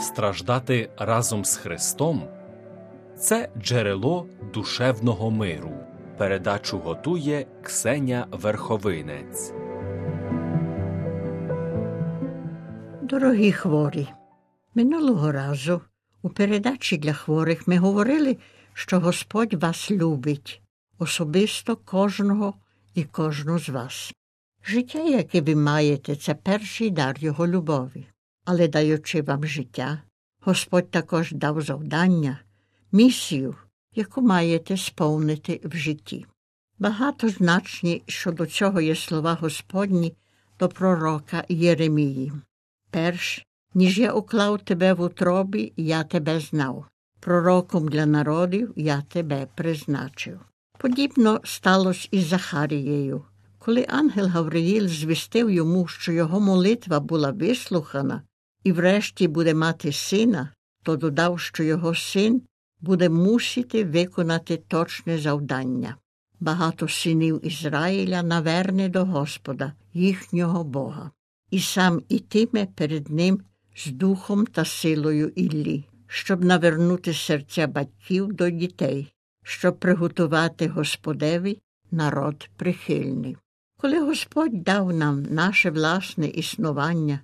страждати разом з Христом це джерело душевного миру. Передачу готує Ксеня Верховинець. Дорогі хворі, минулого разу у передачі для хворих ми говорили, що Господь вас любить, особисто кожного і кожну з вас. Життя, яке ви маєте, це перший дар Його любові. Але даючи вам життя, Господь також дав завдання, місію, яку маєте сповнити в житті. Багатозначні щодо цього є слова Господні до пророка Єремії. Перш, ніж я уклав тебе в утробі, я тебе знав. Пророком для народів я тебе призначив. Подібно сталося із Захарією. Коли ангел Гавриїл звістив йому, що його молитва була вислухана і врешті буде мати сина, то додав, що його син буде мусити виконати точне завдання. Багато синів Ізраїля наверне до Господа, їхнього Бога, і сам ітиме перед ним з духом та силою Іллі, щоб навернути серця батьків до дітей, щоб приготувати Господеві народ прихильний. Коли Господь дав нам наше власне існування,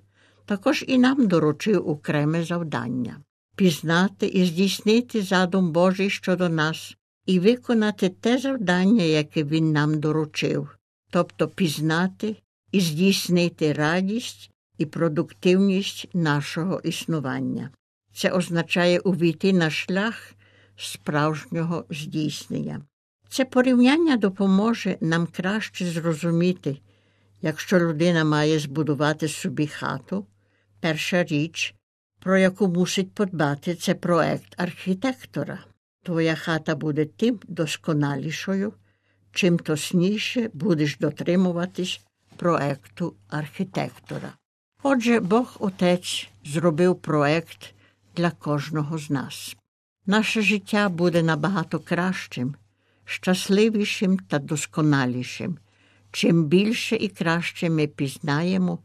також і нам доручив окреме завдання пізнати і здійснити задум Божий щодо нас і виконати те завдання, яке Він нам доручив, тобто пізнати і здійснити радість і продуктивність нашого існування. Це означає увійти на шлях справжнього здійснення. Це порівняння допоможе нам краще зрозуміти, якщо людина має збудувати собі хату, перша річ, про яку мусить подбати, це проект архітектора. Твоя хата буде тим досконалішою, чим тосніше будеш дотримуватись проекту архітектора. Отже, Бог Отець зробив проект для кожного з нас. Наше життя буде набагато кращим, щасливішим та досконалішим, чим більше і краще ми пізнаємо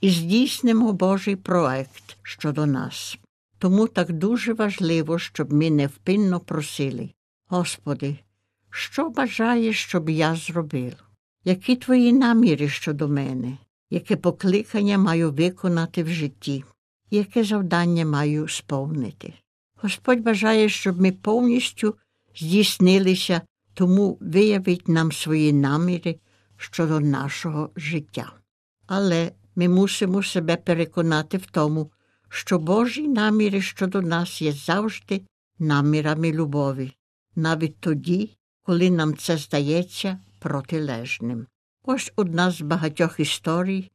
і здійснимо Божий проект щодо нас. Тому так дуже важливо, щоб ми невпинно просили, Господи, що бажаєш, щоб я зробив? Які твої наміри щодо мене, яке покликання маю виконати в житті, яке завдання маю сповнити? Господь бажає, щоб ми повністю здійснилися, тому виявить нам свої наміри щодо нашого життя. Але ми мусимо себе переконати в тому, що Божі наміри щодо нас є завжди намірами любові, навіть тоді, коли нам це здається протилежним. Ось одна з багатьох історій,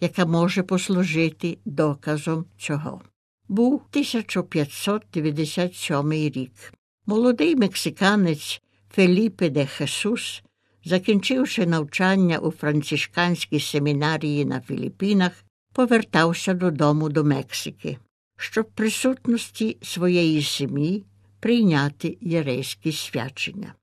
яка може послужити доказом цього. Був 1597 рік. Молодий мексиканець Феліпе де Хесус закінчивши навчання у францишканській семінарії на Філіппінах, повертався додому до Мексики, щоб в присутності своєї сім'ї прийняти єрейські свячення.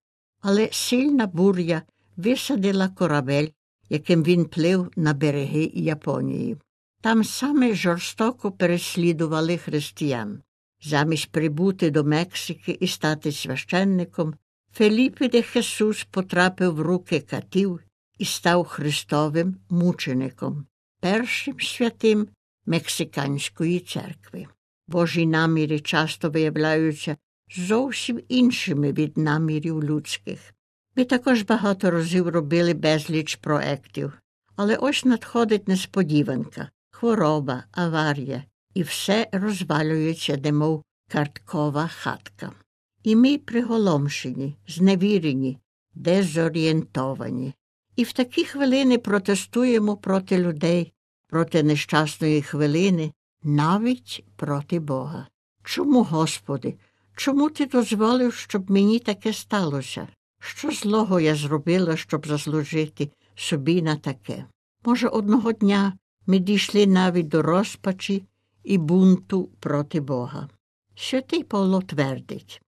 Але сильна буря висадила корабель, яким він плив на береги Японії. Там саме жорстоко переслідували християн. Замість прибути до Мексики і стати священником, Феліпе де Хесус потрапив в руки катів і став Христовим мучеником, першим святим Мексиканської церкви. Божі наміри часто виявляються зовсім іншими від намірів людських. Ми також багато разів робили безліч проєктів, але ось надходить несподіванка, хвороба, аварія, і все розвалюється, немов карткова хатка. І ми приголомшені, зневірені, дезорієнтовані. І в такі хвилини протестуємо проти людей, проти нещасної хвилини, навіть проти Бога. Чому, Господи, чому ти дозволив, щоб мені таке сталося? Що злого я зробила, щоб заслужити собі на таке? Може, одного дня ми дійшли навіть до розпачі і бунту проти Бога. Святий Павло твердить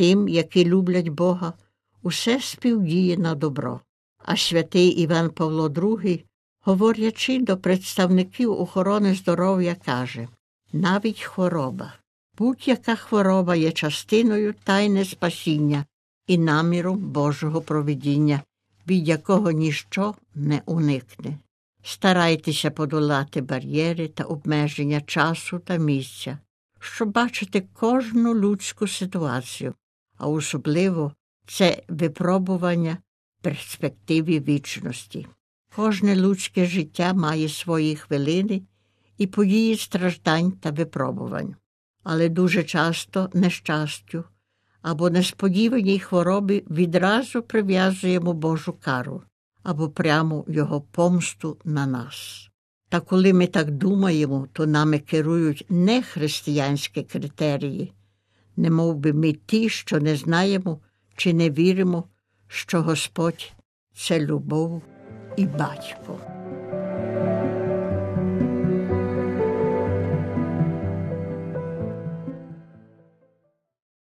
Тим, які люблять Бога, усе співдіє на добро. А святий Іван Павло II, говорячи до представників охорони здоров'я, каже навіть хвороба, Будь-яка хвороба є частиною тайне спасіння і наміру Божого провидіння, від якого ніщо не уникне. Старайтеся подолати бар'єри та обмеження часу та місця, щоб бачити кожну людську ситуацію, а особливо це випробування перспективи вічності. Кожне людське життя має свої хвилини і події страждань та випробувань, але дуже часто нещастю або несподіваній хворобі відразу прив'язуємо Божу кару або прямо Його помсту на нас. Та коли ми так думаємо, то нами керують не християнські критерії, немов би ми ті, що не знаємо чи не віримо, що Господь це любов і батько.